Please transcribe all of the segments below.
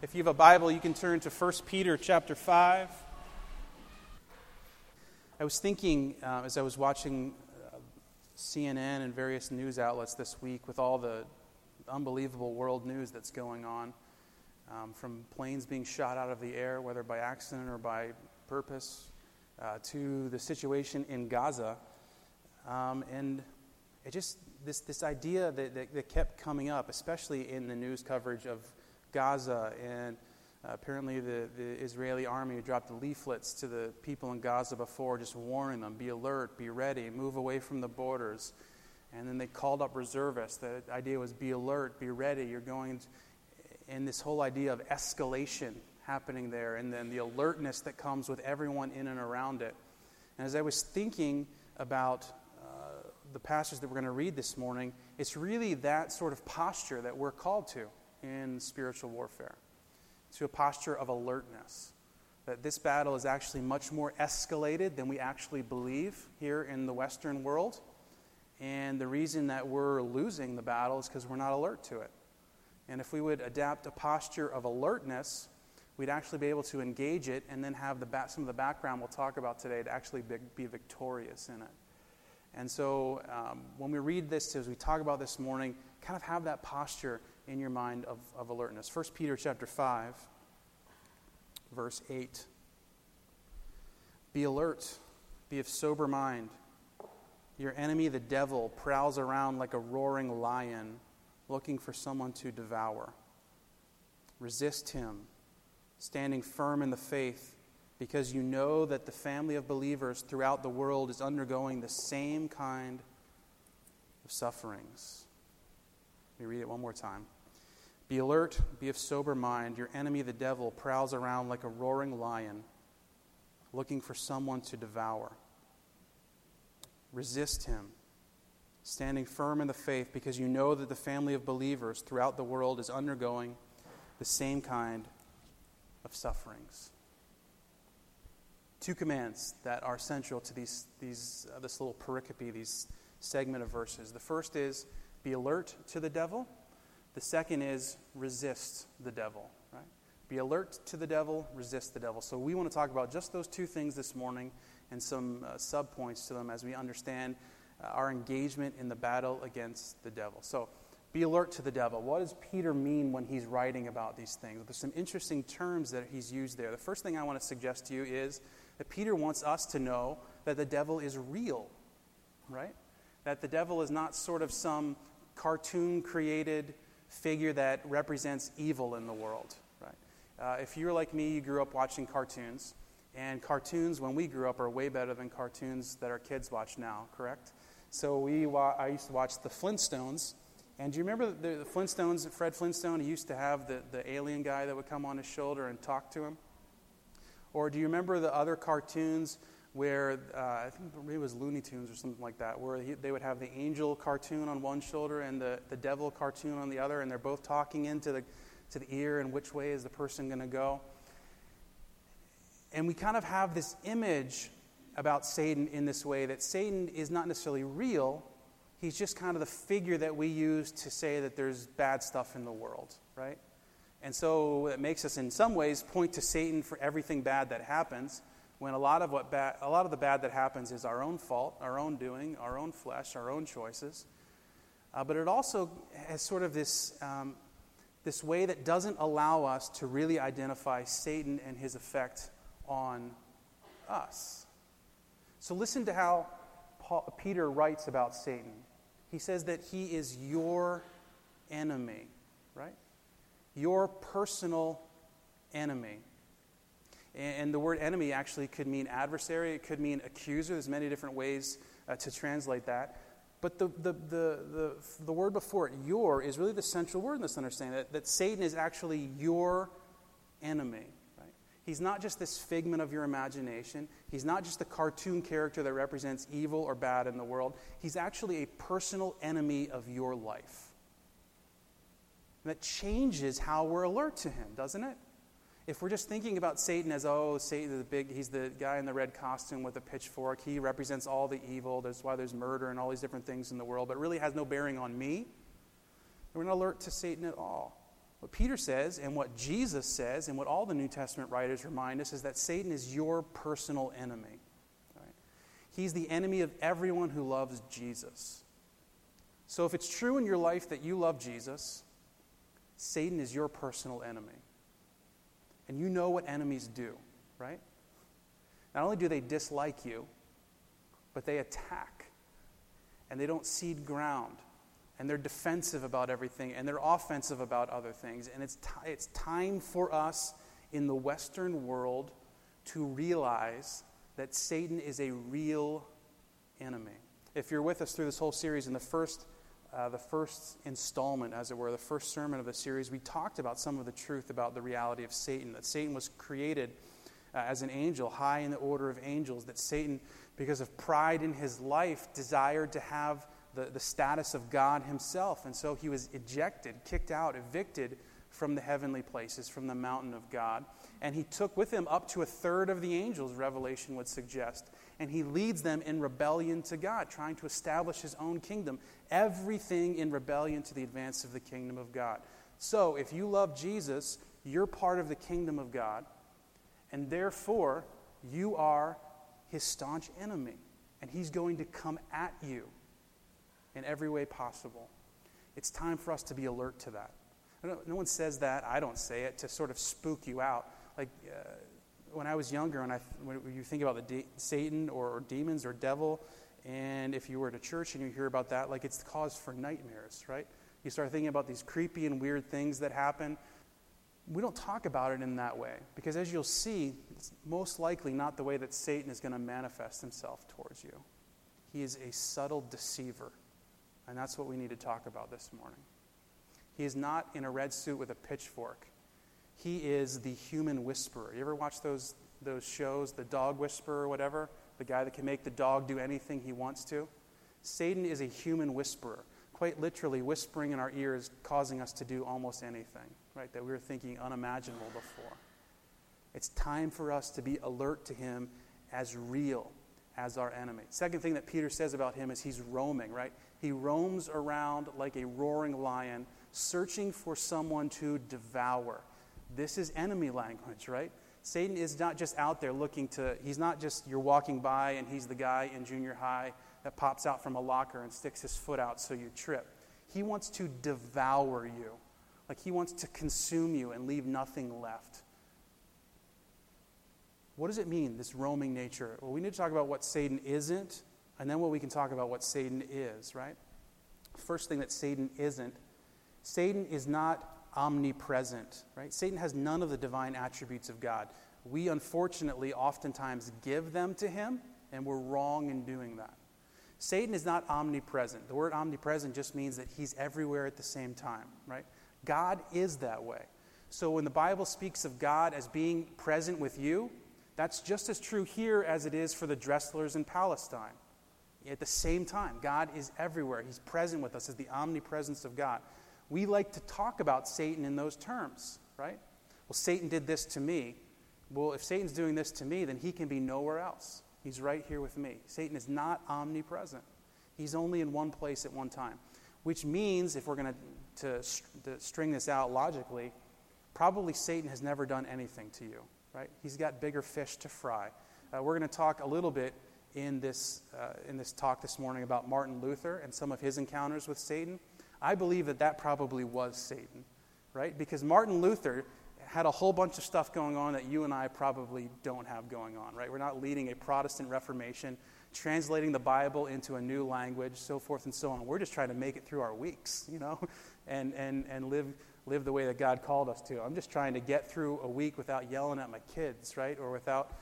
If you have a Bible, you can turn to 1 Peter chapter 5. I was thinking uh, as I was watching uh, CNN and various news outlets this week with all the unbelievable world news that's going on, um, from planes being shot out of the air, whether by accident or by purpose, uh, to the situation in Gaza. Um, and it just, this, this idea that, that, that, kept coming up, especially in the news coverage of Gaza. And uh, apparently, the, the Israeli army dropped leaflets to the people in Gaza before, just warning them be alert, be ready, move away from the borders. And then they called up reservists. The idea was be alert, be ready. You're going, to, and this whole idea of escalation happening there, and then the alertness that comes with everyone in and around it. And as I was thinking about the passage that we're going to read this morning, it's really that sort of posture that we're called to in spiritual warfare to a posture of alertness. That this battle is actually much more escalated than we actually believe here in the Western world. And the reason that we're losing the battle is because we're not alert to it. And if we would adapt a posture of alertness, we'd actually be able to engage it and then have the ba- some of the background we'll talk about today to actually be, be victorious in it. And so um, when we read this, as we talk about this morning, kind of have that posture in your mind of, of alertness. 1 Peter chapter 5, verse 8. Be alert, be of sober mind. Your enemy, the devil, prowls around like a roaring lion looking for someone to devour. Resist him, standing firm in the faith because you know that the family of believers throughout the world is undergoing the same kind of sufferings. Let me read it one more time. Be alert, be of sober mind. Your enemy, the devil, prowls around like a roaring lion, looking for someone to devour. Resist him, standing firm in the faith, because you know that the family of believers throughout the world is undergoing the same kind of sufferings two commands that are central to these, these, uh, this little pericope, these segment of verses. The first is be alert to the devil. The second is resist the devil. Right? Be alert to the devil, resist the devil. So we want to talk about just those two things this morning and some uh, subpoints to them as we understand uh, our engagement in the battle against the devil. So be alert to the devil. What does Peter mean when he's writing about these things? There's some interesting terms that he's used there. The first thing I want to suggest to you is that Peter wants us to know that the devil is real, right? That the devil is not sort of some cartoon created figure that represents evil in the world, right? Uh, if you're like me, you grew up watching cartoons, and cartoons when we grew up are way better than cartoons that our kids watch now, correct? So we wa- I used to watch the Flintstones. And do you remember the, the Flintstones, Fred Flintstone? He used to have the, the alien guy that would come on his shoulder and talk to him. Or do you remember the other cartoons where uh, I think it was Looney Tunes or something like that, where he, they would have the angel cartoon on one shoulder and the, the devil cartoon on the other, and they're both talking into the, to the ear and which way is the person going to go? And we kind of have this image about Satan in this way that Satan is not necessarily real, he's just kind of the figure that we use to say that there's bad stuff in the world, right? And so it makes us, in some ways, point to Satan for everything bad that happens, when a lot of, what a lot of the bad that happens is our own fault, our own doing, our own flesh, our own choices. Uh, but it also has sort of this, um, this way that doesn't allow us to really identify Satan and his effect on us. So listen to how Paul, Peter writes about Satan. He says that he is your enemy, right? your personal enemy. And the word enemy actually could mean adversary, it could mean accuser. There's many different ways uh, to translate that. But the, the, the, the, the word before it, your, is really the central word in this understanding that, that Satan is actually your enemy. Right? He's not just this figment of your imagination. He's not just the cartoon character that represents evil or bad in the world. He's actually a personal enemy of your life that changes how we're alert to him, doesn't it? If we're just thinking about Satan as, oh, Satan, the big, he's the guy in the red costume with a pitchfork, he represents all the evil, that's why there's murder and all these different things in the world, but really has no bearing on me, we're not alert to Satan at all. What Peter says, and what Jesus says, and what all the New Testament writers remind us, is that Satan is your personal enemy. Right? He's the enemy of everyone who loves Jesus. So if it's true in your life that you love Jesus, Satan is your personal enemy. And you know what enemies do, right? Not only do they dislike you, but they attack. And they don't cede ground. And they're defensive about everything. And they're offensive about other things. And it's, t- it's time for us in the Western world to realize that Satan is a real enemy. If you're with us through this whole series, in the first, uh, the first installment, as it were, the first sermon of the series, we talked about some of the truth about the reality of Satan. That Satan was created uh, as an angel, high in the order of angels. That Satan because of pride in his life, desired to have the, the status of God himself. And so he was ejected, kicked out, evicted from the heavenly places, from the mountain of God. And he took with him up to a third of the angels, Revelation would suggest. And he leads them in rebellion to God, trying to establish his own kingdom. Everything in rebellion to the advance of the kingdom of God. So, if you love Jesus, you're part of the kingdom of God. And therefore, you are his staunch enemy, and he's going to come at you in every way possible. It's time for us to be alert to that. No one says that. I don't say it to sort of spook you out. Like uh, when I was younger, and I, when you think about the de- Satan or, or demons or devil, and if you were at a church and you hear about that, like it's the cause for nightmares, right? You start thinking about these creepy and weird things that happen we don't talk about it in that way because, as you'll see, it's most likely not the way that Satan is going to manifest himself towards you. He is a subtle deceiver, and that's what we need to talk about this morning. He is not in a red suit with a pitchfork. He is the human whisperer. You ever watch those, those shows, the dog whisperer or whatever? The guy that can make the dog do anything he wants to? Satan is a human whisperer, quite literally whispering in our ears, causing us to do almost anything right, that we were thinking unimaginable before. It's time for us to be alert to him as real as our enemy. Second thing that Peter says about him is he's roaming, right? He roams around like a roaring lion, searching for someone to devour. This is enemy language, right? Satan is not just out there looking to, he's not just you're walking by and he's the guy in junior high that pops out from a locker and sticks his foot out so you trip. He wants to devour you. Like he wants to consume you and leave nothing left. What does it mean, this roaming nature? Well, we need to talk about what Satan isn't, and then what we can talk about what Satan is, right? First thing that Satan isn't Satan is not omnipresent, right? Satan has none of the divine attributes of God. We unfortunately oftentimes give them to him, and we're wrong in doing that. Satan is not omnipresent. The word omnipresent just means that he's everywhere at the same time, right? God is that way. So when the Bible speaks of God as being present with you, that's just as true here as it is for the Dresslers in Palestine. At the same time, God is everywhere. He's present with us as the omnipresence of God. We like to talk about Satan in those terms, right? Well, Satan did this to me. Well, if Satan's doing this to me, then he can be nowhere else. He's right here with me. Satan is not omnipresent, he's only in one place at one time. Which means, if we're going to to, string this out logically, probably Satan has never done anything to you, right? He's got bigger fish to fry. Uh, we're going to talk a little bit in this, uh, in this talk this morning about Martin Luther and some of his encounters with Satan. I believe that that probably was Satan, right? Because Martin Luther had a whole bunch of stuff going on that you and I probably don't have going on, right? We're not leading a Protestant Reformation translating the Bible into a new language, so forth and so on. We're just trying to make it through our weeks, you know, and, and, and live, live the way that God called us to. I'm just trying to get through a week without yelling at my kids, right? Or without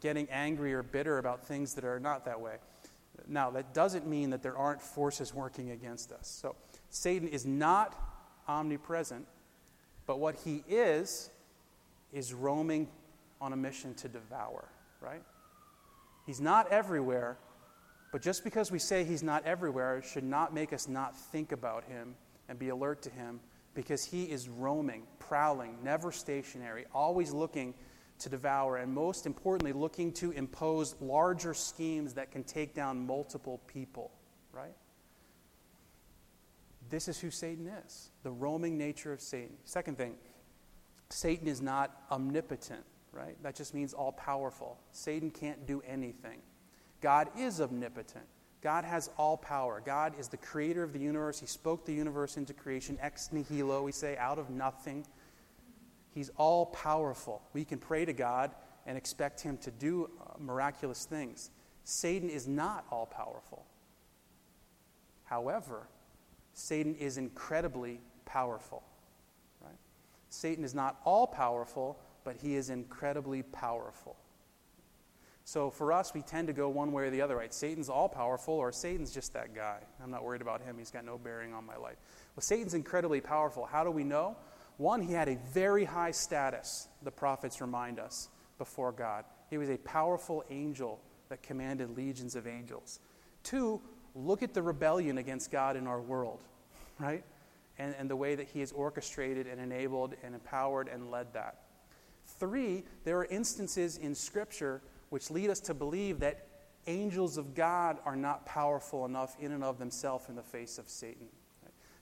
getting angry or bitter about things that are not that way. Now, that doesn't mean that there aren't forces working against us. So, Satan is not omnipresent, but what he is, is roaming on a mission to devour, right? He's not everywhere, but just because we say he's not everywhere should not make us not think about him and be alert to him because he is roaming, prowling, never stationary, always looking to devour, and most importantly, looking to impose larger schemes that can take down multiple people, right? This is who Satan is the roaming nature of Satan. Second thing, Satan is not omnipotent, right? That just means all powerful. Satan can't do anything. God is omnipotent. God has all power. God is the creator of the universe. He spoke the universe into creation, ex nihilo, we say, out of nothing. He's all powerful. We can pray to God and expect Him to do uh, miraculous things. Satan is not all powerful. However, Satan is incredibly powerful. Right? Satan is not all powerful, but he is incredibly powerful. So for us, we tend to go one way or the other, right? Satan's all powerful, or Satan's just that guy. I'm not worried about him. He's got no bearing on my life. Well, Satan's incredibly powerful. How do we know? One, he had a very high status, the prophets remind us, before God. He was a powerful angel that commanded legions of angels. Two, look at the rebellion against God in our world, right? And, and the way that he has orchestrated and enabled and empowered and led that. Three, there are instances in Scripture which lead us to believe that angels of God are not powerful enough in and of themselves in the face of Satan.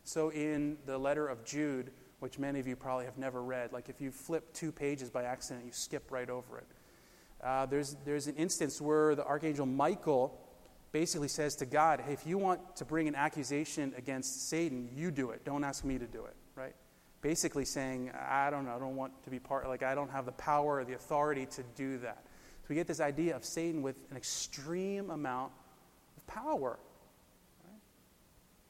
So, in the letter of Jude, which many of you probably have never read, like if you flip two pages by accident, you skip right over it. Uh, there's, there's an instance where the archangel Michael basically says to God, Hey, if you want to bring an accusation against Satan, you do it. Don't ask me to do it, right? Basically saying, I don't know, I don't want to be part, like, I don't have the power or the authority to do that So we get this idea of Satan with an extreme amount of power. Right?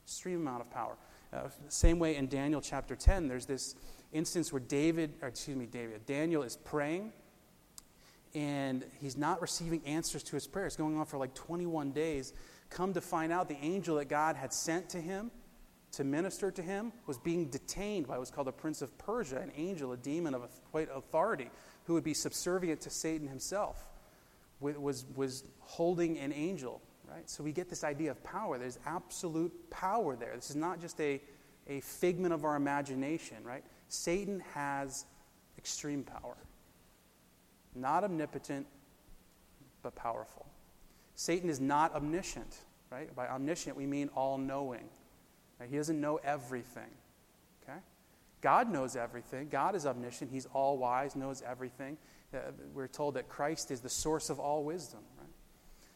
Extreme amount of power. Uh, same way in Daniel chapter 10, there's this instance where David, or excuse me, David, Daniel is praying and he's not receiving answers to his prayers, going on for like 21 days. Come to find out, the angel that God had sent to him to minister to him was being detained by what's called the prince of Persia, an angel, a demon of quite authority, who would be subservient to Satan himself was, was holding an angel, right? So we get this idea of power. There's absolute power there. This is not just a, a figment of our imagination, right? Satan has extreme power. Not omnipotent, but powerful. Satan is not omniscient, right? By omniscient, we mean all knowing. Right? He doesn't know everything, okay? God knows everything. God is omniscient. He's all wise, knows everything. Uh, we're told that Christ is the source of all wisdom. Right?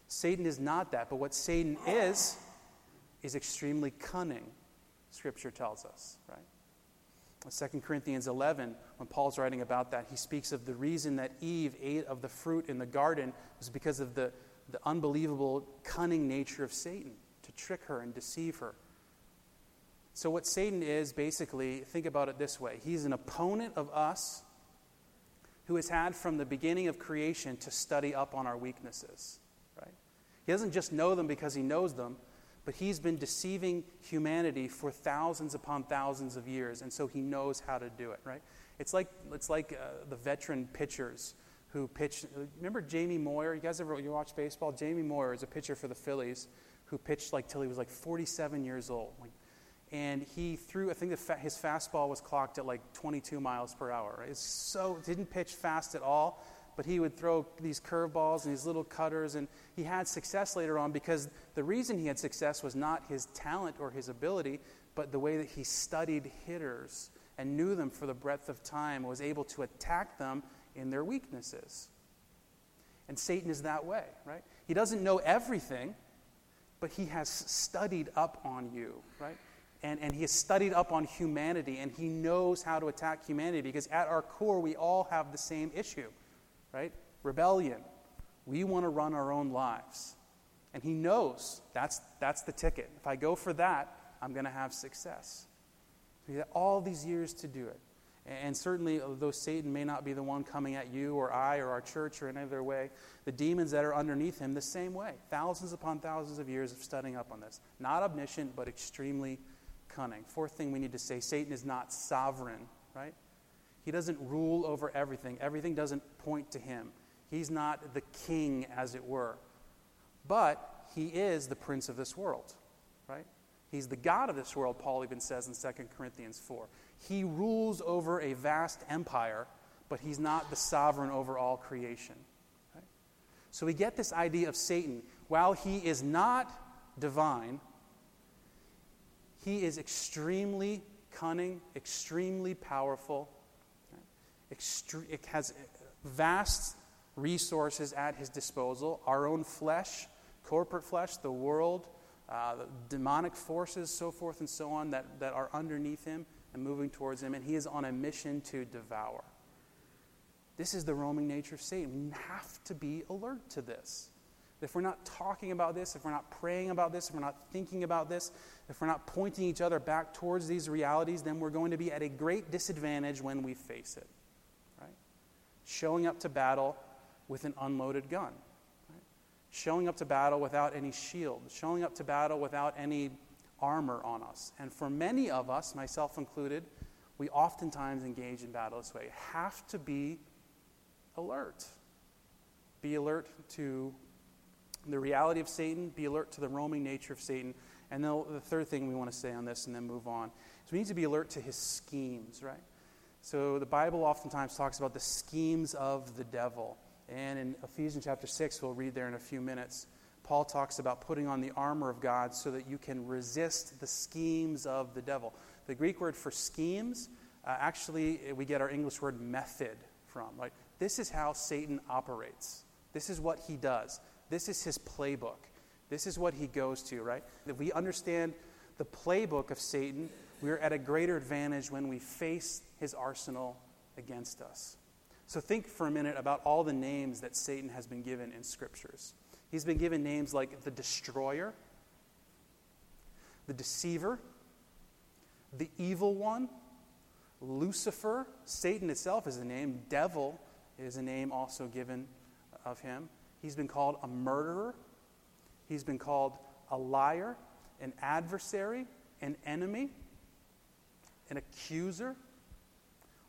Satan is not that, but what Satan is, is extremely cunning, Scripture tells us. Right? 2 Corinthians 11, when Paul's writing about that, he speaks of the reason that Eve ate of the fruit in the garden was because of the, the unbelievable cunning nature of Satan to trick her and deceive her. So, what Satan is basically, think about it this way he's an opponent of us who has had from the beginning of creation to study up on our weaknesses. Right? He doesn't just know them because he knows them, but he's been deceiving humanity for thousands upon thousands of years, and so he knows how to do it. Right? It's like it's like uh, the veteran pitchers who pitch. Remember Jamie Moyer? You guys ever you watch baseball? Jamie Moyer is a pitcher for the Phillies who pitched like till he was like 47 years old. Like and he threw, I think fa- his fastball was clocked at like 22 miles per hour. Right? It's so, didn't pitch fast at all, but he would throw these curveballs and these little cutters, and he had success later on because the reason he had success was not his talent or his ability, but the way that he studied hitters and knew them for the breadth of time was able to attack them in their weaknesses. And Satan is that way, right? He doesn't know everything, but he has studied up on you, right? and, and he has studied up on humanity and he knows how to attack humanity because at our core we all have the same issue, right? Rebellion. We want to run our own lives. And he knows that's, that's the ticket. If I go for that, I'm going to have success. He had all these years to do it. And certainly, though Satan may not be the one coming at you or I or our church or any other way, the demons that are underneath him, the same way. Thousands upon thousands of years of studying up on this. Not omniscient, but extremely cunning. Fourth thing we need to say Satan is not sovereign, right? He doesn't rule over everything, everything doesn't point to him. He's not the king, as it were. But he is the prince of this world, right? He's the God of this world, Paul even says in 2 Corinthians 4. He rules over a vast empire, but he's not the sovereign over all creation. Right? So we get this idea of Satan. While he is not divine, He is extremely cunning, extremely powerful. Extre- it has vast resources at his disposal our own flesh, corporate flesh, the world, uh, the demonic forces, so forth and so on, that, that are underneath him and moving towards him. And he is on a mission to devour. This is the roaming nature of Satan. We have to be alert to this. If we're not talking about this, if we're not praying about this, if we're not thinking about this, if we're not pointing each other back towards these realities, then we're going to be at a great disadvantage when we face it. Showing up to battle with an unloaded gun, right? showing up to battle without any shield, showing up to battle without any armor on us. And for many of us, myself included, we oftentimes engage in battle this way. Have to be alert. Be alert to the reality of Satan, be alert to the roaming nature of Satan. And then the third thing we want to say on this and then move on is we need to be alert to his schemes, right? So the Bible oftentimes talks about the schemes of the devil. And in Ephesians chapter 6, we'll read there in a few minutes, Paul talks about putting on the armor of God so that you can resist the schemes of the devil. The Greek word for schemes, uh, actually, we get our English word method from. Like, this is how Satan operates, this is what he does. This is his playbook. This is what he goes to, right? If we understand the playbook of Satan, we're at a greater advantage when we face his arsenal against us. So think for a minute about all the names that Satan has been given in scriptures. He's been given names like the destroyer, the deceiver, the evil one, Lucifer. Satan itself is a name. Devil is a name also given of him. He's been called a murderer. He's been called a liar, an adversary, an enemy, an accuser.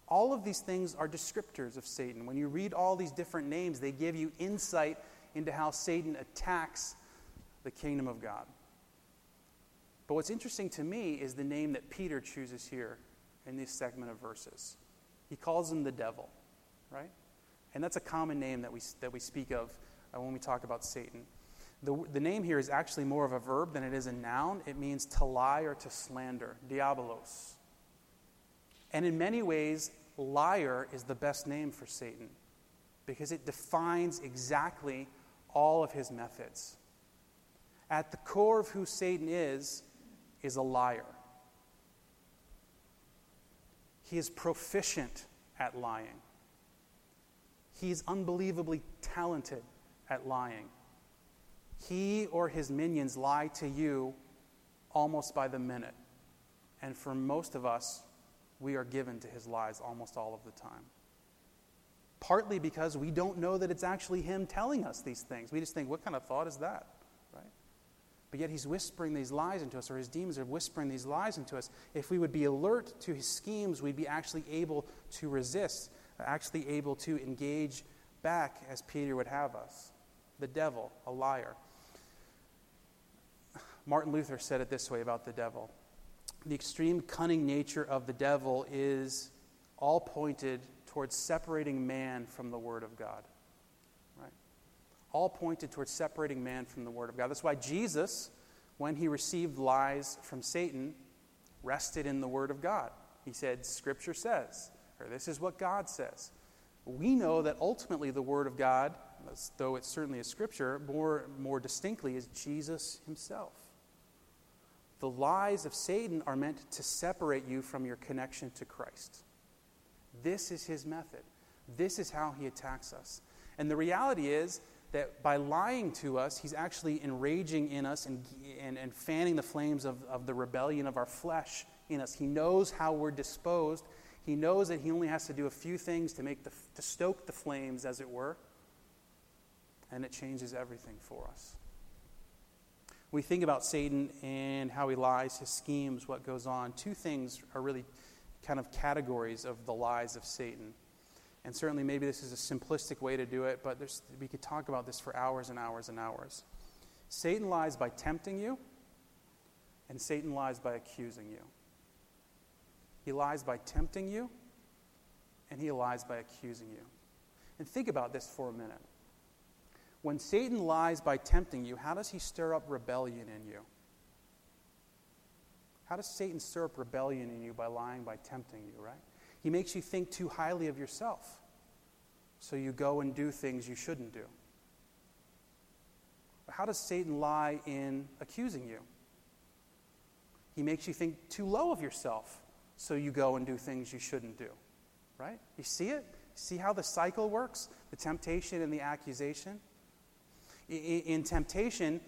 All of these things are descriptors of Satan. When you read all these different names, they give you insight into how Satan attacks the kingdom of God. But what's interesting to me is the name that Peter chooses here in this segment of verses. He calls him the devil, right? And that's a common name that we, that we speak of uh, when we talk about Satan. The, the name here is actually more of a verb than it is a noun. It means to lie or to slander, diabolos. And in many ways, liar is the best name for Satan because it defines exactly all of his methods. At the core of who Satan is, is a liar. He is proficient at lying. He is unbelievably talented at lying. He or his minions lie to you almost by the minute. And for most of us, we are given to his lies almost all of the time. Partly because we don't know that it's actually him telling us these things. We just think, what kind of thought is that? Right? But yet he's whispering these lies into us, or his demons are whispering these lies into us. If we would be alert to his schemes, we'd be actually able to resist, actually able to engage back as Peter would have us the devil, a liar. Martin Luther said it this way about the devil The extreme cunning nature of the devil is all pointed towards separating man from the Word of God. Right? All pointed towards separating man from the Word of God. That's why Jesus, when he received lies from Satan, rested in the Word of God. He said, Scripture says, or this is what God says. We know that ultimately the Word of God though it's certainly a scripture, more, more distinctly is Jesus himself. The lies of Satan are meant to separate you from your connection to Christ. This is his method. This is how he attacks us. And the reality is that by lying to us, he's actually enraging in us and, and, and fanning the flames of, of the rebellion of our flesh in us. He knows how we're disposed. He knows that he only has to do a few things to, make the, to stoke the flames, as it were and it changes everything for us. We think about Satan and how he lies, his schemes, what goes on. Two things are really kind of categories of the lies of Satan. And certainly, maybe this is a simplistic way to do it, but we could talk about this for hours and hours and hours. Satan lies by tempting you, and Satan lies by accusing you. He lies by tempting you, and he lies by accusing you. And think about this for a minute. When Satan lies by tempting you, how does he stir up rebellion in you? How does Satan stir up rebellion in you by lying, by tempting you, right? He makes you think too highly of yourself. So you go and do things you shouldn't do. How does Satan lie in accusing you? He makes you think too low of yourself. So you go and do things you shouldn't do. Right? You see it? See how the cycle works? The temptation and the accusation? In, temptation,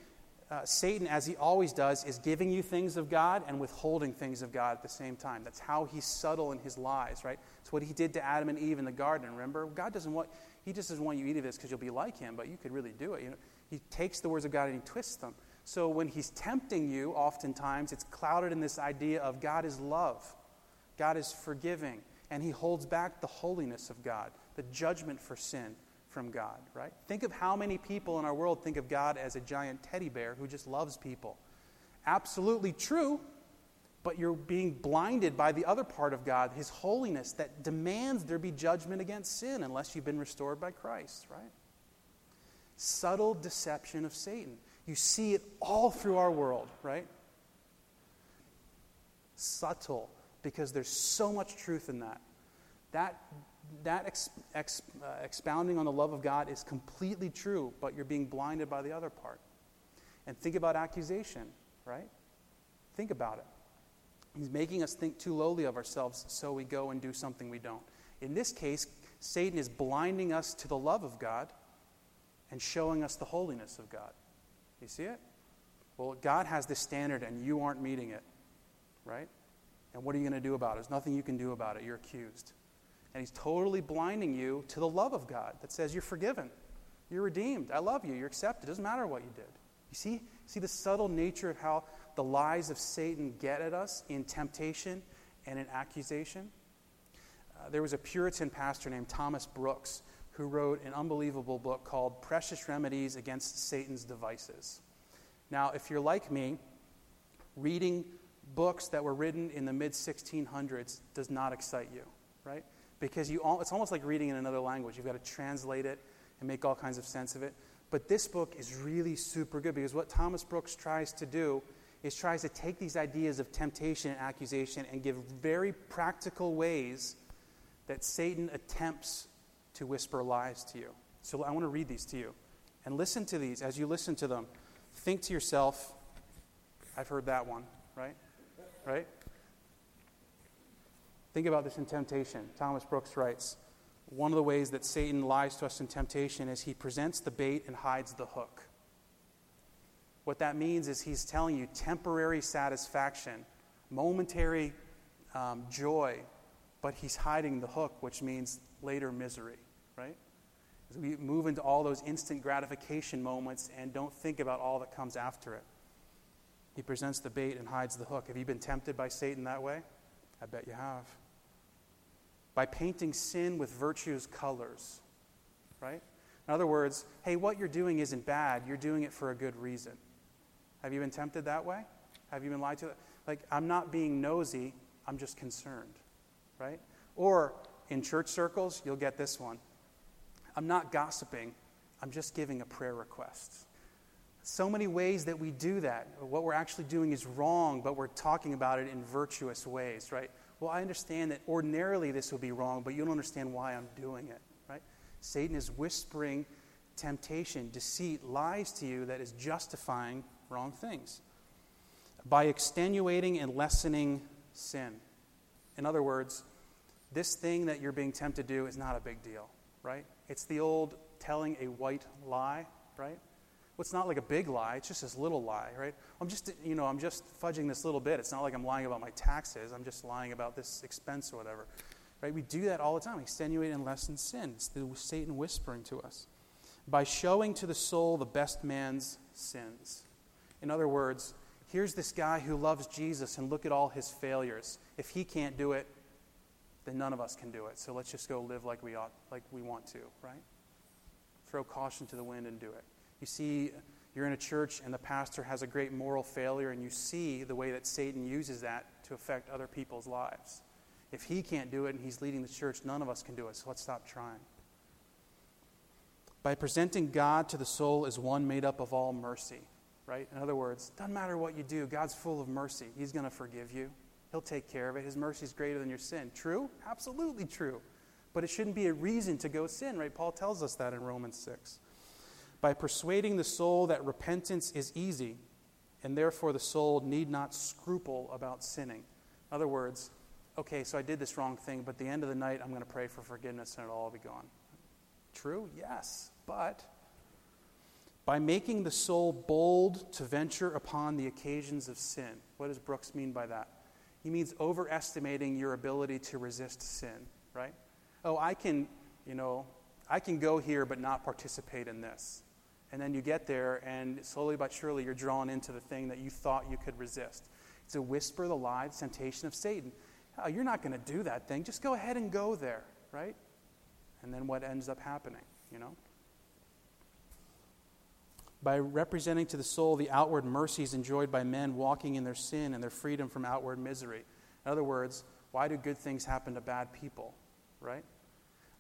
uh, Satan, as he always does, is giving you things of God and withholding things of God at the same time. That's how he's subtle in his lies, right? It's what he did to Adam and Eve in the garden. Remember, God doesn't want he just doesn't want you to eat of this because you'll be like him, but you could really do it. You know, he takes the words of God and he twists them. So when he's tempting you, oftentimes it's clouded in this idea of God is love, God is forgiving, and he holds back the holiness of God, the judgment for sin from God, right? Think of how many people in our world think of God as a giant teddy bear who just loves people. Absolutely true, but you're being blinded by the other part of God, His holiness, that demands there be judgment against sin unless you've been restored by Christ, right? Subtle deception of Satan. You see it all through our world, right? Subtle, because there's so much truth in that. That that ex, ex, uh, expounding on the love of God is completely true, but you're being blinded by the other part. And think about accusation, right? Think about it. He's making us think too lowly of ourselves, so we go and do something we don't. In this case, Satan is blinding us to the love of God and showing us the holiness of God. You see it? Well, God has this standard and you aren't meeting it, right? And what are you going to do about it? There's nothing you can do about it. You're accused. And he's totally blinding you to the love of God that says you're forgiven, you're redeemed, I love you, you're accepted. It doesn't matter what you did. You see, see the subtle nature of how the lies of Satan get at us in temptation and in accusation? Uh, there was a Puritan pastor named Thomas Brooks who wrote an unbelievable book called Precious Remedies Against Satan's Devices. Now, if you're like me, reading books that were written in the mid 1600s does not excite you, right? Because you all, it's almost like reading in another language. You've got to translate it and make all kinds of sense of it. But this book is really super good because what Thomas Brooks tries to do is tries to take these ideas of temptation and accusation and give very practical ways that Satan attempts to whisper lies to you. So I want to read these to you. And listen to these. As you listen to them, think to yourself, I've heard that one, right? Right? Think about this in temptation. Thomas Brooks writes One of the ways that Satan lies to us in temptation is he presents the bait and hides the hook. What that means is he's telling you temporary satisfaction, momentary um, joy, but he's hiding the hook, which means later misery, right? As we move into all those instant gratification moments and don't think about all that comes after it. He presents the bait and hides the hook. Have you been tempted by Satan that way? I bet you have by painting sin with virtue's colors, right? In other words, hey, what you're doing isn't bad, you're doing it for a good reason. Have you been tempted that way? Have you been lied to? Like, I'm not being nosy, I'm just concerned, right? Or in church circles, you'll get this one I'm not gossiping, I'm just giving a prayer request. So many ways that we do that. What we're actually doing is wrong, but we're talking about it in virtuous ways, right? Well, I understand that ordinarily this would be wrong, but you don't understand why I'm doing it, right? Satan is whispering temptation, deceit, lies to you that is justifying wrong things by extenuating and lessening sin. In other words, this thing that you're being tempted to do is not a big deal, right? It's the old telling a white lie, right? It's not like a big lie, it's just this little lie, right? I'm just, you know, I'm just fudging this little bit. It's not like I'm lying about my taxes. I'm just lying about this expense or whatever. Right? We do that all the time. Extenuate and lessen sin. It's the Satan whispering to us. By showing to the soul the best man's sins. In other words, here's this guy who loves Jesus and look at all his failures. If he can't do it, then none of us can do it. So let's just go live like we ought, like we want to, right? Throw caution to the wind and do it. You see, you're in a church and the pastor has a great moral failure, and you see the way that Satan uses that to affect other people's lives. If he can't do it and he's leading the church, none of us can do it, so let's stop trying. By presenting God to the soul as one made up of all mercy. right? In other words, doesn't matter what you do, God's full of mercy. He's going to forgive you. He'll take care of it. His mercy is greater than your sin. True? Absolutely true. But it shouldn't be a reason to go sin, right? Paul tells us that in Romans 6. By persuading the soul that repentance is easy, and therefore the soul need not scruple about sinning. In other words, okay, so I did this wrong thing, but at the end of the night, I'm going to pray for forgiveness and it'll all be gone. True? Yes. But by making the soul bold to venture upon the occasions of sin. What does Brooks mean by that? He means overestimating your ability to resist sin, right? Oh, I can, you know, I can go here but not participate in this. And then you get there, and slowly but surely you're drawn into the thing that you thought you could resist. It's a whisper, the lie, the temptation of Satan. Oh, you're not going to do that thing. Just go ahead and go there, right? And then what ends up happening, you know? by representing to the soul the outward mercies enjoyed by men walking in their sin and their freedom from outward misery. In other words, why do good things happen to bad people, right?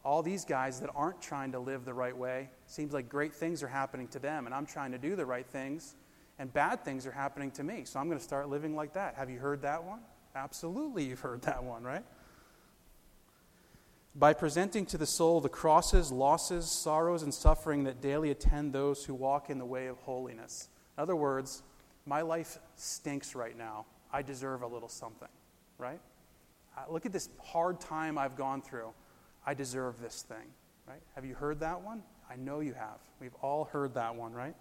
All these guys that aren't trying to live the right way, seems like great things are happening to them, and I'm trying to do the right things, and bad things are happening to me. So I'm going to start living like that. Have you heard that one? Absolutely, you've heard that one, right? by presenting to the soul the crosses, losses, sorrows, and suffering that daily attend those who walk in the way of holiness. In other words, my life stinks right now. I deserve a little something, right? Uh, look at this hard time I've gone through. I deserve this thing, right? Have you heard that one? I know you have. We've all heard that one, right?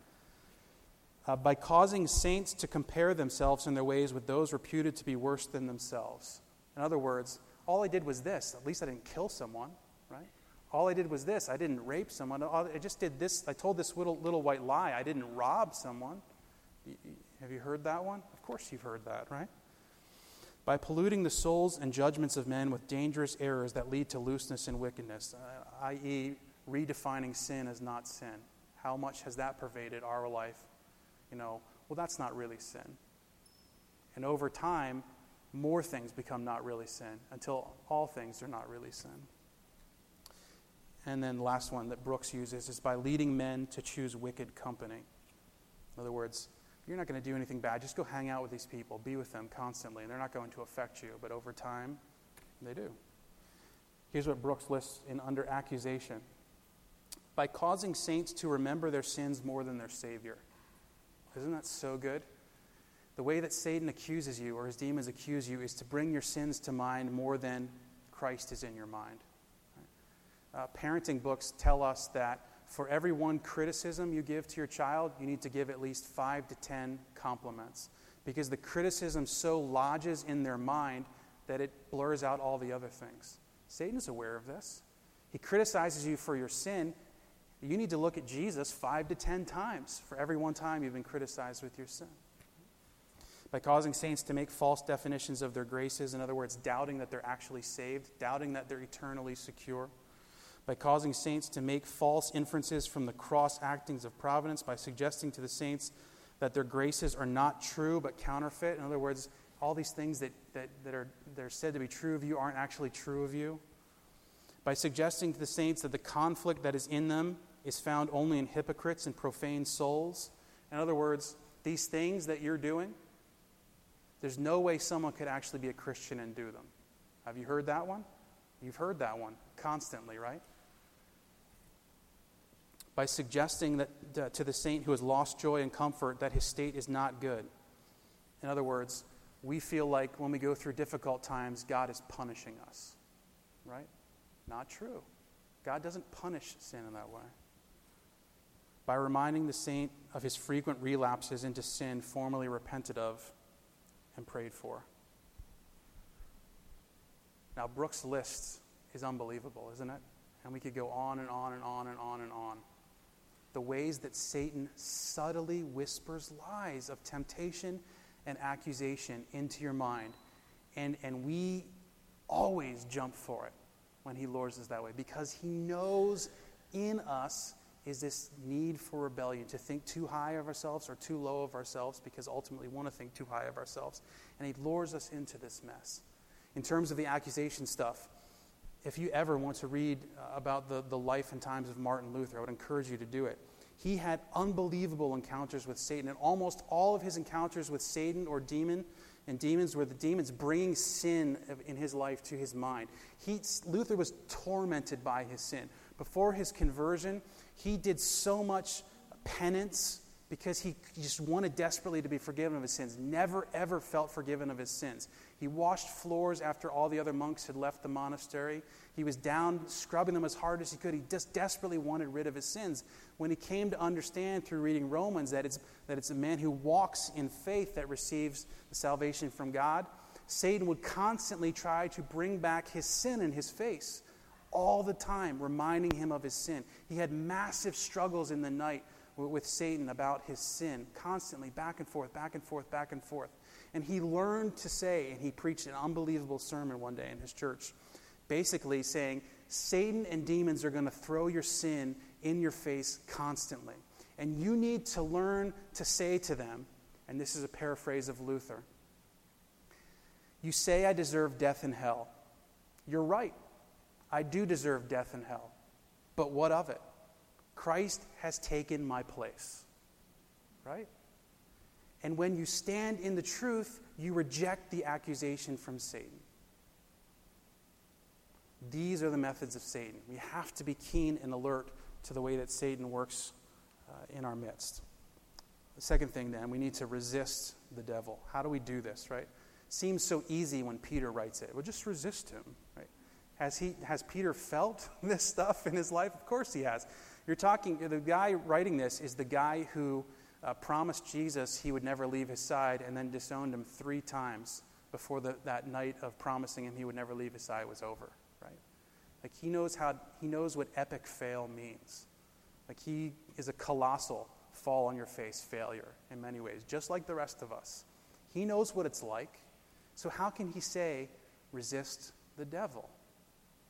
Uh, by causing saints to compare themselves in their ways with those reputed to be worse than themselves. In other words, all I did was this. At least I didn't kill someone, right? All I did was this. I didn't rape someone. I just did this. I told this little, little white lie. I didn't rob someone. Have you heard that one? Of course you've heard that, right? By polluting the souls and judgments of men with dangerous errors that lead to looseness and wickedness, uh, i.e., redefining sin as not sin. How much has that pervaded our life? You know, well, that's not really sin. And over time, more things become not really sin until all things are not really sin. And then the last one that Brooks uses is by leading men to choose wicked company. In other words, you're not going to do anything bad. Just go hang out with these people, be with them constantly, and they're not going to affect you. But over time, they do. Here's what Brooks lists in under accusation by causing saints to remember their sins more than their Savior. Isn't that so good? The way that Satan accuses you or his demons accuse you is to bring your sins to mind more than Christ is in your mind. Uh, parenting books tell us that for every one criticism you give to your child, you need to give at least five to ten compliments because the criticism so lodges in their mind that it blurs out all the other things. Satan is aware of this. He criticizes you for your sin. You need to look at Jesus five to ten times for every one time you've been criticized with your sin by causing saints to make false definitions of their graces, in other words, doubting that they're actually saved, doubting that they're eternally secure, by causing saints to make false inferences from the cross actings of providence, by suggesting to the saints that their graces are not true but counterfeit. In other words, all these things that, that, that, are, that are said to be true of you aren't actually true of you. By suggesting to the saints that the conflict that is in them is found only in hypocrites and profane souls. In other words, these things that you're doing, there's no way someone could actually be a Christian and do them. Have you heard that one? You've heard that one constantly, right? By suggesting that uh, to the saint who has lost joy and comfort that his state is not good. In other words, we feel like when we go through difficult times, God is punishing us, right? Not true. God doesn't punish sin in that way. By reminding the saint of his frequent relapses into sin formerly repented of and prayed for. Now, Brooks' list is unbelievable, isn't it? And we could go on and on and on and on and on. The ways that Satan subtly whispers lies of temptation and accusation into your mind. And, and we always jump for it when he lures us that way because he knows in us is this need for rebellion, to think too high of ourselves or too low of ourselves, because ultimately we want to think too high of ourselves. And he lures us into this mess. In terms of the accusation stuff, if you ever want to read uh, about the, the life and times of Martin Luther, I would encourage you to do it. he had unbelievable encounters with Satan. And almost all of his encounters with Satan or demon and demons were the demons bringing sin in his life to his mind. He, Luther was tormented by his sin. Before his conversion, he did so much penance because he just wanted desperately to be forgiven of his sins. Never, ever felt forgiven of his sins. He washed floors after all the other monks had left the monastery. He was down scrubbing them as hard as he could. He just desperately wanted rid of his sins. When he came to understand through reading Romans that it's, that it's a man who walks in faith that receives the salvation from God, Satan would constantly try to bring back his sin in his face all the time, reminding him of his sin. He had massive struggles in the night with Satan about his sin, constantly back and forth, back and forth, back and forth. And he learned to say, and he preached an unbelievable sermon one day in his church, basically saying, Satan and demons are going to throw your sin in your face constantly. And you need to learn to say to them, and this is a paraphrase of Luther You say I deserve death in hell. You're right. I do deserve death in hell. But what of it? Christ has taken my place. Right? And when you stand in the truth, you reject the accusation from Satan. These are the methods of Satan. We have to be keen and alert to the way that Satan works uh, in our midst. The second thing, then, we need to resist the devil. How do we do this, right? Seems so easy when Peter writes it. Well, just resist him, right? Has, he, has Peter felt this stuff in his life? Of course he has. You're talking, the guy writing this is the guy who uh, promised Jesus he would never leave his side and then disowned him three times before the, that night of promising him he would never leave his side was over, right? Like he knows how, he knows what epic fail means. Like he is a colossal fall on your face failure in many ways, just like the rest of us. He knows what it's like. So how can he say, resist the devil?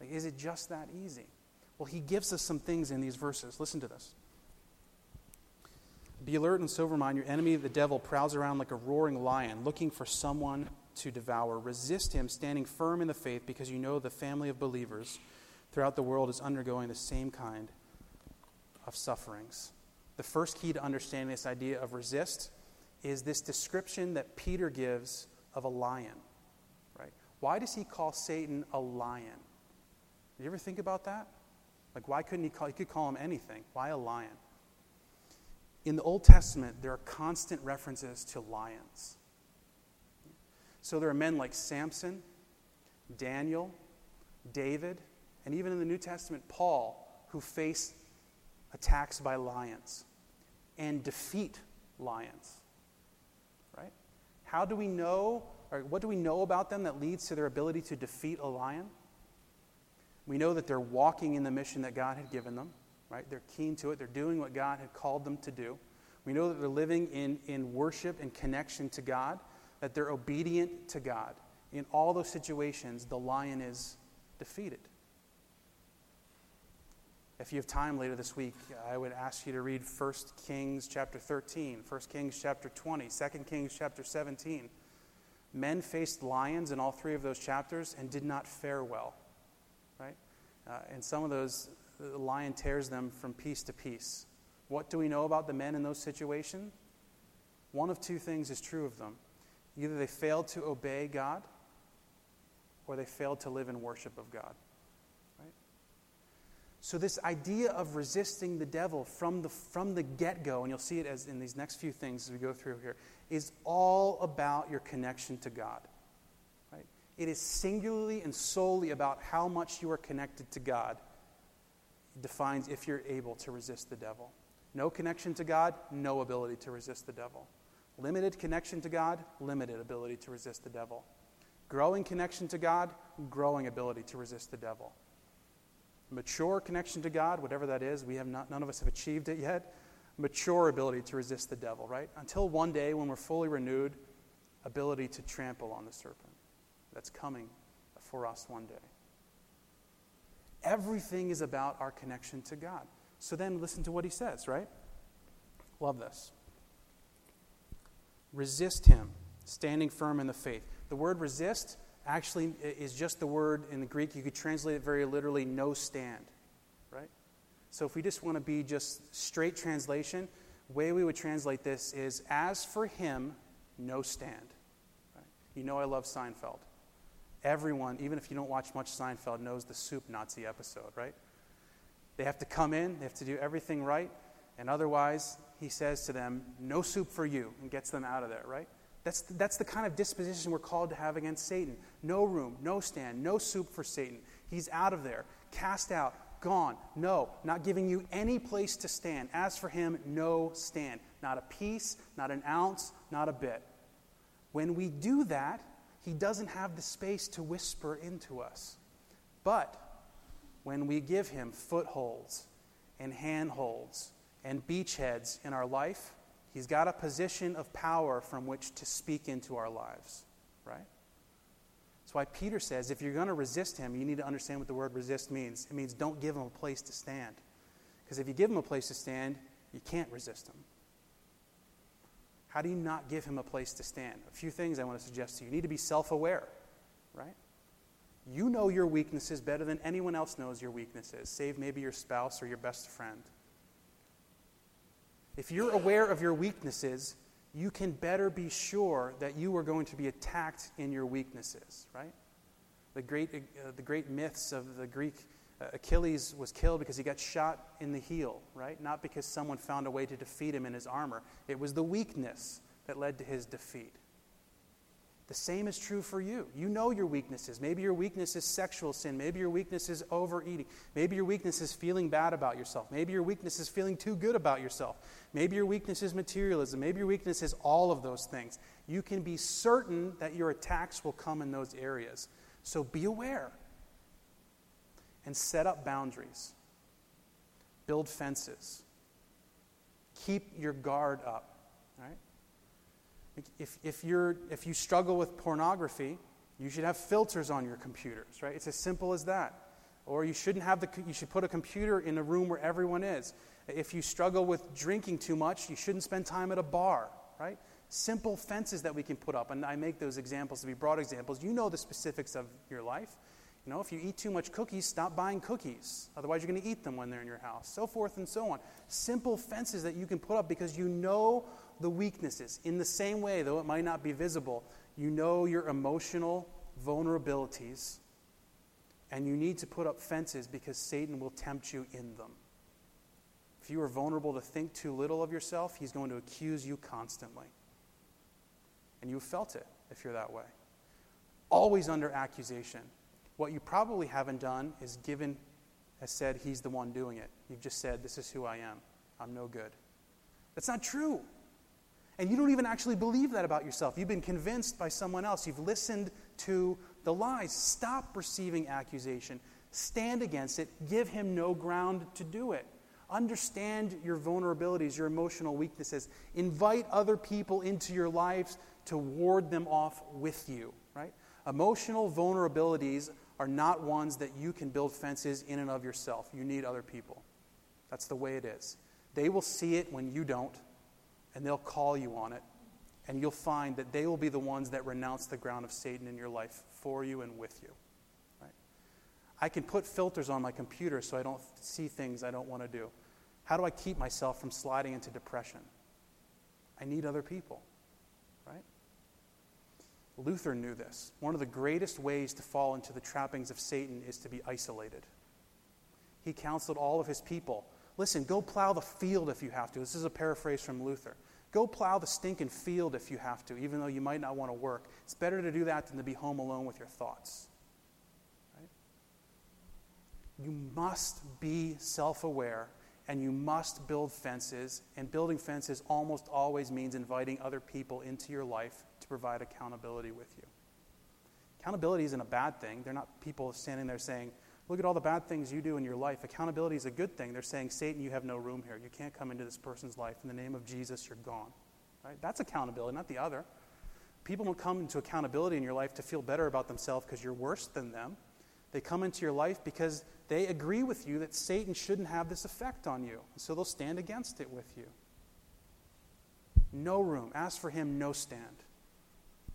Like, is it just that easy? Well, he gives us some things in these verses. Listen to this. Be alert and sober mind. Your enemy, the devil, prowls around like a roaring lion, looking for someone to devour. Resist him, standing firm in the faith, because you know the family of believers throughout the world is undergoing the same kind of sufferings. The first key to understanding this idea of resist is this description that Peter gives of a lion. Right? Why does he call Satan a lion? Do you ever think about that? Like, why couldn't he call, he could call him anything. Why a lion? In the Old Testament, there are constant references to lions. So there are men like Samson, Daniel, David, and even in the New Testament, Paul, who face attacks by lions and defeat lions. Right? How do we know, or what do we know about them that leads to their ability to defeat a lion? We know that they're walking in the mission that God had given them, right? They're keen to it. They're doing what God had called them to do. We know that they're living in, in worship and connection to God, that they're obedient to God. In all those situations, the lion is defeated. If you have time later this week, I would ask you to read 1 Kings chapter 13, 1 Kings chapter 20, 2 Kings chapter 17. Men faced lions in all three of those chapters and did not fare well? Uh, and some of those, the lion tears them from piece to piece. What do we know about the men in those situations? One of two things is true of them. Either they failed to obey God, or they failed to live in worship of God. Right? So, this idea of resisting the devil from the, from the get go, and you'll see it as in these next few things as we go through here, is all about your connection to God. It is singularly and solely about how much you are connected to God. It defines if you're able to resist the devil. No connection to God, no ability to resist the devil. Limited connection to God, limited ability to resist the devil. Growing connection to God, growing ability to resist the devil. Mature connection to God, whatever that is, we have not, none of us have achieved it yet. Mature ability to resist the devil, right? Until one day when we're fully renewed, ability to trample on the serpent that's coming for us one day. Everything is about our connection to God. So then listen to what he says, right? Love this. Resist him, standing firm in the faith. The word resist actually is just the word in the Greek. You could translate it very literally no stand, right? So if we just want to be just straight translation, way we would translate this is as for him, no stand. Right? You know I love Seinfeld. Everyone, even if you don't watch much Seinfeld, knows the soup Nazi episode, right? They have to come in, they have to do everything right, and otherwise, he says to them, No soup for you, and gets them out of there, right? That's, that's the kind of disposition we're called to have against Satan. No room, no stand, no soup for Satan. He's out of there, cast out, gone. No, not giving you any place to stand. As for him, no stand. Not a piece, not an ounce, not a bit. When we do that, he doesn't have the space to whisper into us. But when we give him footholds and handholds and beachheads in our life, he's got a position of power from which to speak into our lives, right? That's why Peter says if you're going to resist him, you need to understand what the word resist means. It means don't give him a place to stand. Because if you give him a place to stand, you can't resist him. How do you not give him a place to stand? A few things I want to suggest to you. You need to be self aware, right? You know your weaknesses better than anyone else knows your weaknesses, save maybe your spouse or your best friend. If you're aware of your weaknesses, you can better be sure that you are going to be attacked in your weaknesses, right? The great, uh, the great myths of the Greek Uh, Achilles was killed because he got shot in the heel, right? Not because someone found a way to defeat him in his armor. It was the weakness that led to his defeat. The same is true for you. You know your weaknesses. Maybe your weakness is sexual sin. Maybe your weakness is overeating. Maybe your weakness is feeling bad about yourself. Maybe your weakness is feeling too good about yourself. Maybe your weakness is materialism. Maybe your weakness is all of those things. You can be certain that your attacks will come in those areas. So be aware and set up boundaries, build fences, keep your guard up. Right? If, if, you're, if you struggle with pornography, you should have filters on your computers, right? It's as simple as that. Or you shouldn't have the, you should put a computer in a room where everyone is. If you struggle with drinking too much, you shouldn't spend time at a bar, right? Simple fences that we can put up. And I make those examples to be broad examples. You know the specifics of your life. You know, if you eat too much cookies, stop buying cookies. Otherwise, you're going to eat them when they're in your house. So forth and so on. Simple fences that you can put up because you know the weaknesses. In the same way, though it might not be visible, you know your emotional vulnerabilities. And you need to put up fences because Satan will tempt you in them. If you are vulnerable to think too little of yourself, he's going to accuse you constantly. And you've felt it if you're that way. Always under accusation. What you probably haven't done is given, has said, He's the one doing it. You've just said, This is who I am. I'm no good. That's not true. And you don't even actually believe that about yourself. You've been convinced by someone else. You've listened to the lies. Stop receiving accusation. Stand against it. Give him no ground to do it. Understand your vulnerabilities, your emotional weaknesses. Invite other people into your lives to ward them off with you, right? Emotional vulnerabilities are not ones that you can build fences in and of yourself. You need other people. That's the way it is. They will see it when you don't, and they'll call you on it. And you'll find that they will be the ones that renounce the ground of Satan in your life for you and with you. Right? I can put filters on my computer so I don't see things I don't want to do. How do I keep myself from sliding into depression? I need other people. Luther knew this. One of the greatest ways to fall into the trappings of Satan is to be isolated. He counseled all of his people listen, go plow the field if you have to. This is a paraphrase from Luther. Go plow the stinking field if you have to, even though you might not want to work. It's better to do that than to be home alone with your thoughts. Right? You must be self aware and you must build fences. And building fences almost always means inviting other people into your life to provide accountability with you. Accountability isn't a bad thing. They're not people standing there saying, Look at all the bad things you do in your life. Accountability is a good thing. They're saying, Satan, you have no room here. You can't come into this person's life. In the name of Jesus, you're gone. Right? That's accountability, not the other. People don't come into accountability in your life to feel better about themselves because you're worse than them. They come into your life because they agree with you that Satan shouldn't have this effect on you. So they'll stand against it with you. No room. Ask for him, no stand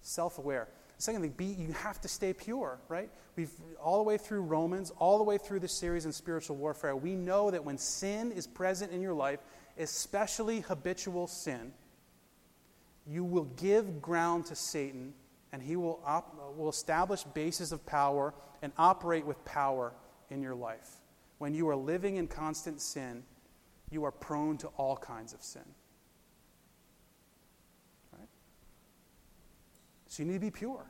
self aware. Secondly, be, you have to stay pure, right? We've all the way through Romans, all the way through the series in spiritual warfare, we know that when sin is present in your life, especially habitual sin, you will give ground to Satan and he will, op- will establish bases of power and operate with power in your life. When you are living in constant sin, you are prone to all kinds of sin. So you need to be pure.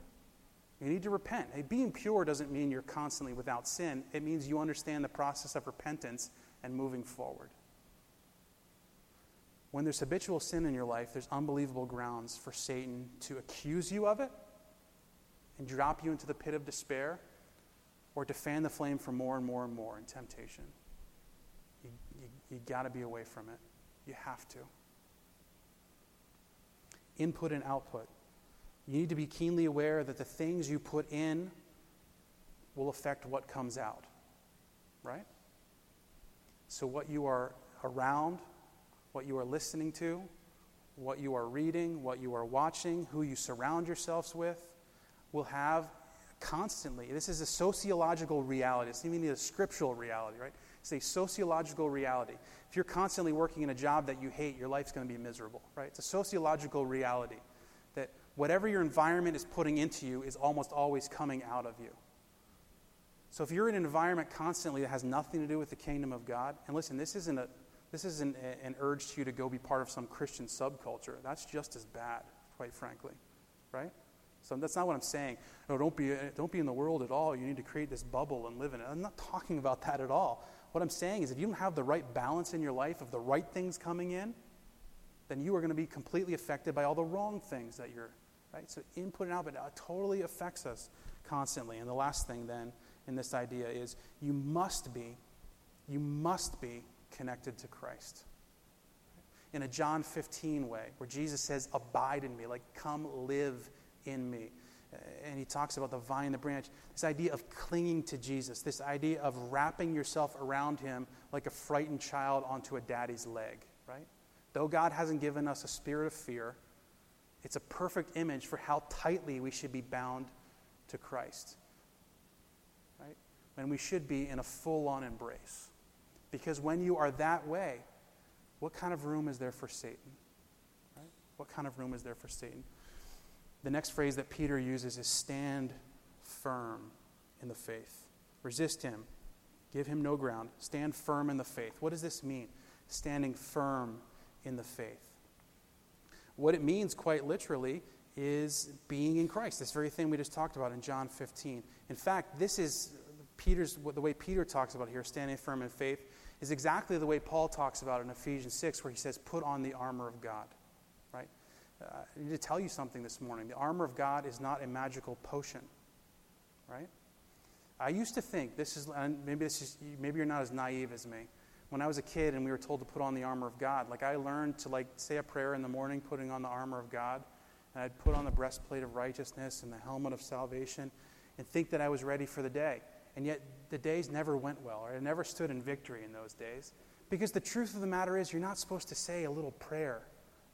You need to repent. Hey, being pure doesn't mean you're constantly without sin, it means you understand the process of repentance and moving forward. When there's habitual sin in your life, there's unbelievable grounds for Satan to accuse you of it and drop you into the pit of despair or to fan the flame for more and more and more in temptation. You, you, you got to be away from it. You have to. Input and output. You need to be keenly aware that the things you put in will affect what comes out. Right? So, what you are around, what you are listening to, what you are reading, what you are watching, who you surround yourselves with, will have constantly. This is a sociological reality. It's even a scriptural reality, right? It's a sociological reality. If you're constantly working in a job that you hate, your life's going to be miserable, right? It's a sociological reality whatever your environment is putting into you is almost always coming out of you. So if you're in an environment constantly that has nothing to do with the kingdom of God, and listen, this isn't a this isn't a, an urge to you to go be part of some Christian subculture. That's just as bad, quite frankly, right? So that's not what I'm saying. No, don't be don't be in the world at all. You need to create this bubble and live in it. I'm not talking about that at all. What I'm saying is, if you don't have the right balance in your life of the right things coming in, then you are going to be completely affected by all the wrong things that you're Right? So input and output totally affects us constantly. And the last thing then in this idea is you must be, you must be connected to Christ. In a John 15 way, where Jesus says, Abide in me, like come live in me. And he talks about the vine and the branch. This idea of clinging to Jesus, this idea of wrapping yourself around him like a frightened child onto a daddy's leg, right? Though God hasn't given us a spirit of fear, it's a perfect image for how tightly we should be bound to Christ. Right? And we should be in a full on embrace. Because when you are that way, what kind of room is there for Satan? Right? What kind of room is there for Satan? The next phrase that Peter uses is stand firm in the faith. Resist him. Give him no ground. Stand firm in the faith. What does this mean? Standing firm in the faith. What it means, quite literally, is being in Christ. This very thing we just talked about in John 15. In fact, this is Peter's, the way Peter talks about here, standing firm in faith, is exactly the way Paul talks about in Ephesians 6, where he says, put on the armor of God. Right? Uh, I need to tell you something this morning. The armor of God is not a magical potion. Right? I used to think this is, maybe this is, maybe you're not as naive as me when I was a kid and we were told to put on the armor of God, like I learned to like say a prayer in the morning, putting on the armor of God, and I'd put on the breastplate of righteousness and the helmet of salvation, and think that I was ready for the day. And yet the days never went well, or I never stood in victory in those days, because the truth of the matter is, you're not supposed to say a little prayer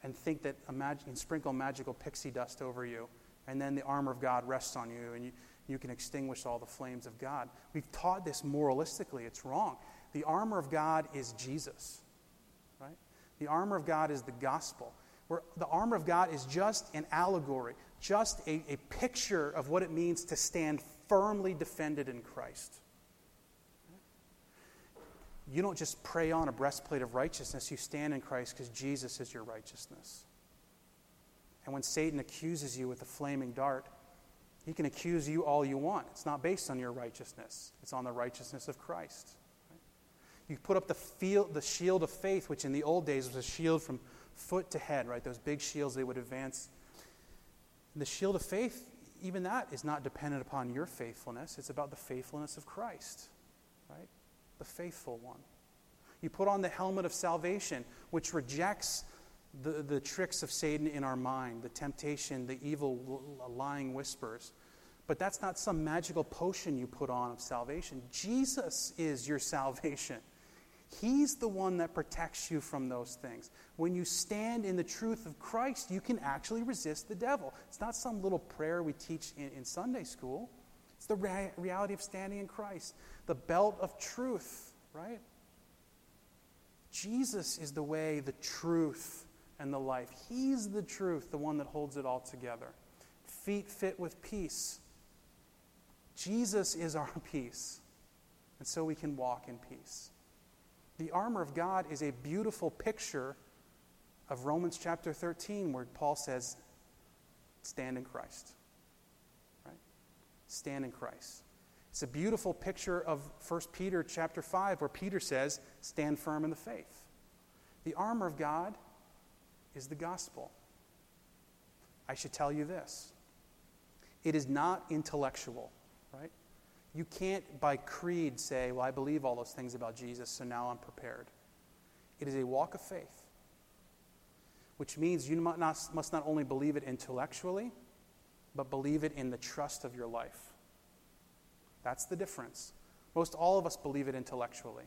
and think that imagine, sprinkle magical pixie dust over you, and then the armor of God rests on you, and you, you can extinguish all the flames of God. We've taught this moralistically. It's wrong. The armor of God is Jesus, right? The armor of God is the gospel. Where the armor of God is just an allegory, just a, a picture of what it means to stand firmly defended in Christ. You don't just pray on a breastplate of righteousness, you stand in Christ because Jesus is your righteousness. And when Satan accuses you with a flaming dart, he can accuse you all you want. It's not based on your righteousness, it's on the righteousness of Christ. You put up the, field, the shield of faith, which in the old days was a shield from foot to head, right? Those big shields they would advance. And the shield of faith, even that is not dependent upon your faithfulness. It's about the faithfulness of Christ, right? The faithful one. You put on the helmet of salvation, which rejects the, the tricks of Satan in our mind, the temptation, the evil lying whispers. But that's not some magical potion you put on of salvation. Jesus is your salvation. He's the one that protects you from those things. When you stand in the truth of Christ, you can actually resist the devil. It's not some little prayer we teach in, in Sunday school, it's the rea- reality of standing in Christ, the belt of truth, right? Jesus is the way, the truth, and the life. He's the truth, the one that holds it all together. Feet fit with peace. Jesus is our peace, and so we can walk in peace. The armor of God is a beautiful picture of Romans chapter 13, where Paul says, Stand in Christ. Right? Stand in Christ. It's a beautiful picture of 1 Peter chapter 5, where Peter says, Stand firm in the faith. The armor of God is the gospel. I should tell you this it is not intellectual? You can't, by creed, say, Well, I believe all those things about Jesus, so now I'm prepared. It is a walk of faith, which means you must not, only believe it intellectually, but believe it in the trust of your life. That's the difference. Most all of us believe it intellectually,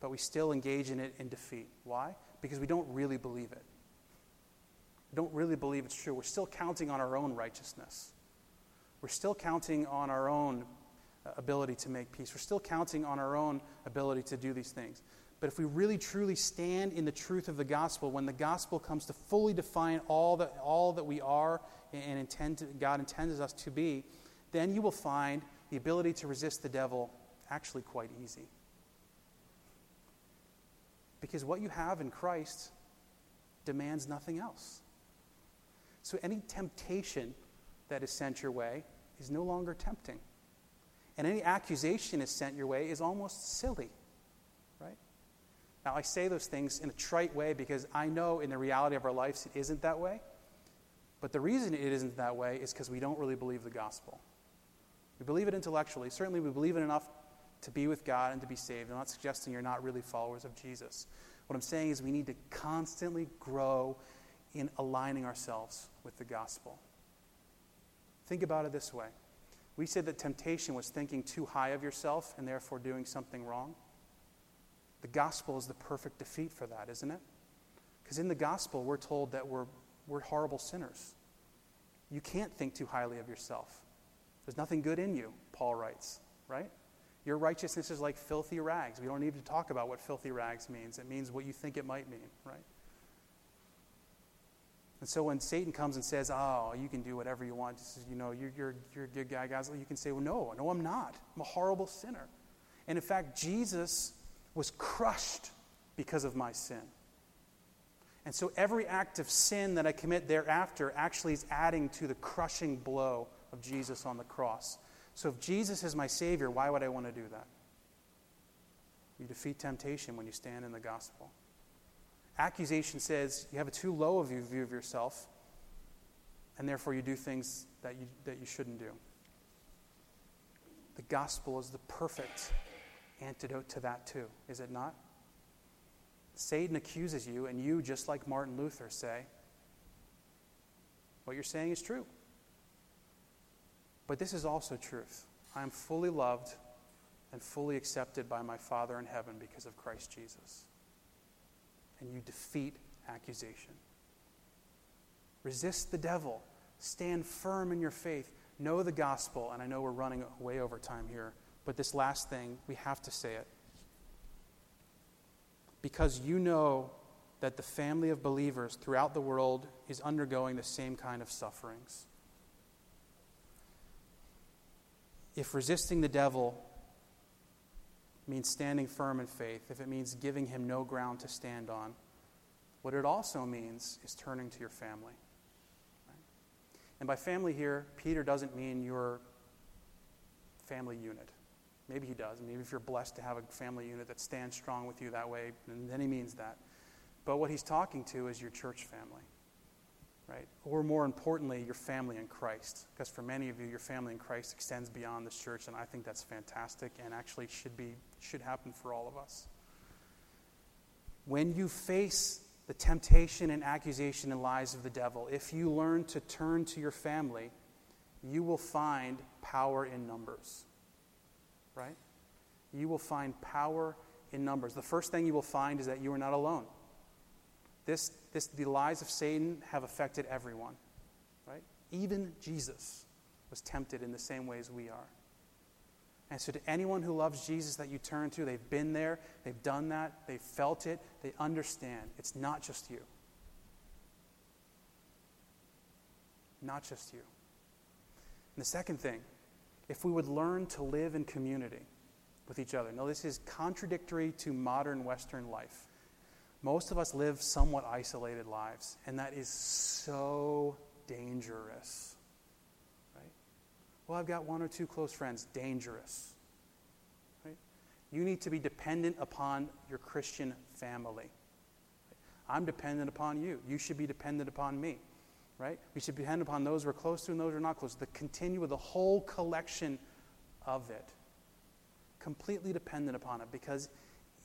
but we still engage in it in defeat. Why? Because we don't really believe it. We don't really believe it's true. We're still counting on our own righteousness. We're still counting on our own ability to make peace. We're still counting on our own ability to do these things. But if we really truly stand in the truth of the gospel, when the gospel comes to fully define all that, all that we are and intend to, God intends us to be, then you will find the ability to resist the devil actually quite easy. Because what you have in Christ demands nothing else. So any temptation that is sent your way is no longer tempting. And any accusation is sent your way is almost silly, right? Now, I say those things in a trite way because I know in the reality of our lives it isn't that way. But the reason it isn't that way is because we don't really believe the gospel. We believe it intellectually. Certainly, we believe it enough to be with God and to be saved. I'm not suggesting you're not really followers of Jesus. What I'm saying is we need to constantly grow in aligning ourselves with the gospel. Think about it this way. We said that temptation was thinking too high of yourself and therefore doing something wrong. The gospel is the perfect defeat for that, isn't it? Because in the gospel, we're told that we're, we're horrible sinners. You can't think too highly of yourself. There's nothing good in you, Paul writes, right? Your righteousness is like filthy rags. We don't need to talk about what filthy rags means. It means what you think it might mean, right? And so when Satan comes and says, Oh, you can do whatever you want, just, you know, you're, you're, you're a good guy, guys, you can say, Well, no, no, I'm not. I'm a horrible sinner. And in fact, Jesus was crushed because of my sin. And so every act of sin that I commit thereafter actually is adding to the crushing blow of Jesus on the cross. So if Jesus is my Savior, why would I want to do that? You defeat temptation when you stand in the gospel. Accusation says you have a too low of view of yourself, and therefore you do things that you, that you shouldn't do. The gospel is the perfect antidote to that, too, is it not? Satan accuses you, and you, just like Martin Luther, say, What you're saying is true. But this is also truth. I am fully loved and fully accepted by my Father in heaven because of Christ Jesus. And you defeat accusation. Resist the devil. Stand firm in your faith. Know the gospel. And I know we're running way over time here, but this last thing, we have to say it. Because you know that the family of believers throughout the world is undergoing the same kind of sufferings. if resisting the devil means standing firm in faith, if it means giving him no ground to stand on, what it also means is turning to your family. Right? And by family here, Peter doesn't mean your family unit. Maybe he does. Maybe if you're blessed to have a family unit that stands strong with you that way, then he means that. But what he's talking to is your church family right? Or more importantly, your family in Christ. Because for many of you, your family in Christ extends beyond this church, and I think that's fantastic and actually should be should happen for all of us. When you face the temptation and accusation and lies of the devil, if you learn to turn to your family, you will find power in numbers. Right? You will find power in Numbers, the first thing you will find is that you are not alone. This, this, the lies of Satan have affected everyone, right? Even Jesus was tempted in the same ways we are. And so, to anyone who loves Jesus that you turn to, they've been there, they've done that, they've felt it, they understand. It's not just you. Not just you. And the second thing, if we would learn to live in community with each other. Now, this is contradictory to modern Western life. Most of us live somewhat isolated lives, and that is so dangerous. Right? Well, I've got one or two close friends. Dangerous. Right? You need to be dependent upon your Christian family. I'm dependent upon you. You should be dependent upon me. Right? We should depend upon those we're close to and those we're not close to. The continue with the whole collection of it. Completely dependent upon it because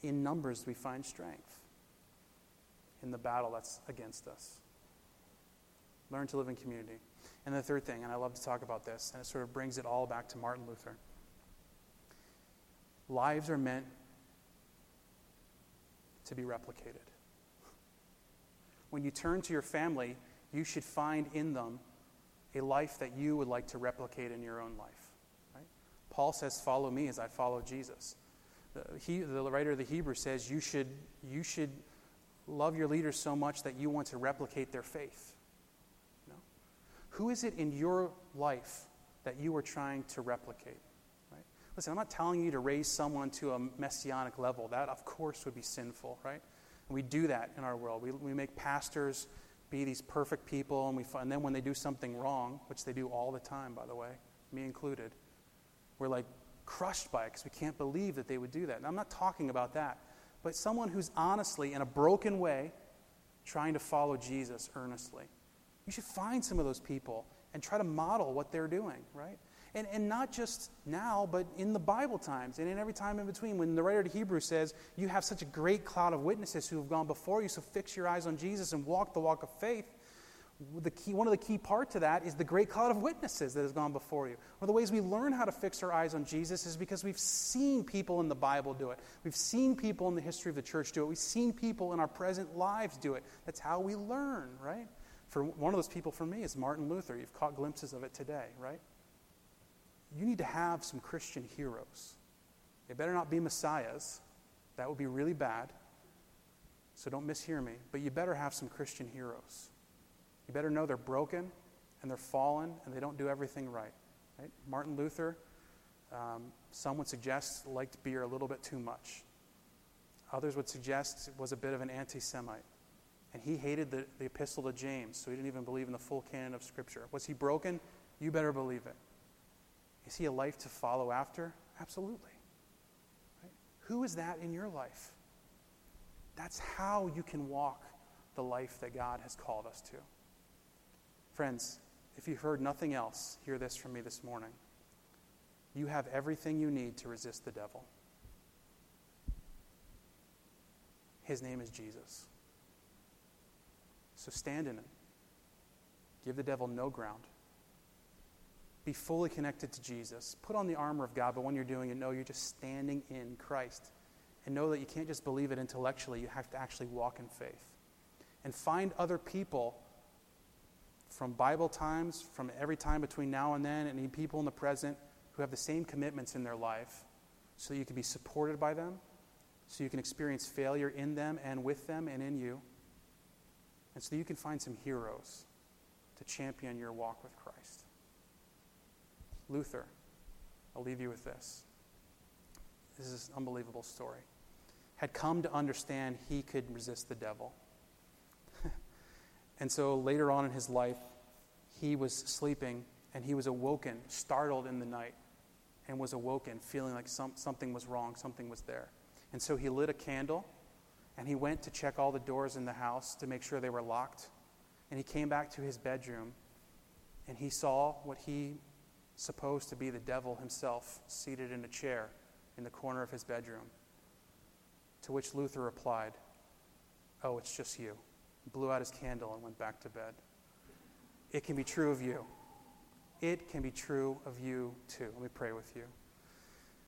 in numbers we find strength in the battle that's against us. Learn to live in community. And the third thing, and I love to talk about this, and it sort of brings it all back to Martin Luther. Lives are meant to be replicated. When you turn to your family, you should find in them a life that you would like to replicate in your own life. Right? Paul says, Follow me as I follow Jesus. The, he, the writer of the Hebrews says, You should, you should love your leaders so much that you want to replicate their faith? Who is it in your life that you are trying to replicate? Right? Listen, I'm not telling you to raise someone to a messianic level. That, of course, would be sinful, right? And we do that in our world. We, we make pastors be these perfect people, and, we, and then when they do something wrong, which they do all the time, by the way, me included, we're like crushed by it because we can't believe that they would do that. And I'm not talking about that but someone who's honestly, in a broken way, trying to follow Jesus earnestly. You should find some of those people and try to model what they're doing, right? And, and not just now, but in the Bible times and in every time in between. When the writer to Hebrews says, You have such a great cloud of witnesses who have gone before you, so fix your eyes on Jesus and walk the walk of faith the key, one of the key parts of that is the great cloud of witnesses that has gone before you. One of the ways we learn how to fix our eyes on Jesus is because we've seen people in the Bible do it. We've seen people in the history of the church do it. We've seen people in our present lives do it. That's how we learn, right? For one of those people for me is Martin Luther. You've caught glimpses of it today, right? You need to have some Christian heroes. They better not be messiahs. That would be really bad. So don't mishear me. But you better have some Christian heroes. You better know they're broken and they're fallen and they don't do everything right. right? Martin Luther, um, some would suggest, liked beer a little bit too much. Others would suggest was a bit of an anti Semite. And he hated the, the epistle to James, so he didn't even believe in the full canon of Scripture. Was he broken? You better believe it. Is he a life to follow after? Absolutely. Right? Who is that in your life? That's how you can walk the life that God has called us to. Friends, if you've heard nothing else, hear this from me this morning. You have everything you need to resist the devil. His name is Jesus. So stand in it. Give the devil no ground. Be fully connected to Jesus. Put on the armor of God, but when you're doing it, know you're just standing in Christ. And know that you can't just believe it intellectually, you have to actually walk in faith. And find other people from Bible times, from every time between now and then, and people in the present who have the same commitments in their life so you can be supported by them, so you can experience failure in them and with them and in you, and so you can find some heroes to champion your walk with Christ. Luther, I'll leave you with this. This is an unbelievable story. Had come to understand he could resist the devil. And so later on in his life, he was sleeping and he was awoken, startled in the night, and was awoken, feeling like some, something was wrong, something was there. And so he lit a candle and he went to check all the doors in the house to make sure they were locked. And he came back to his bedroom and he saw what he supposed to be the devil himself seated in a chair in the corner of his bedroom. To which Luther replied, Oh, it's just you blew out his candle, and went back to bed. It can be true of you. It can be true of you too. Let me pray with you.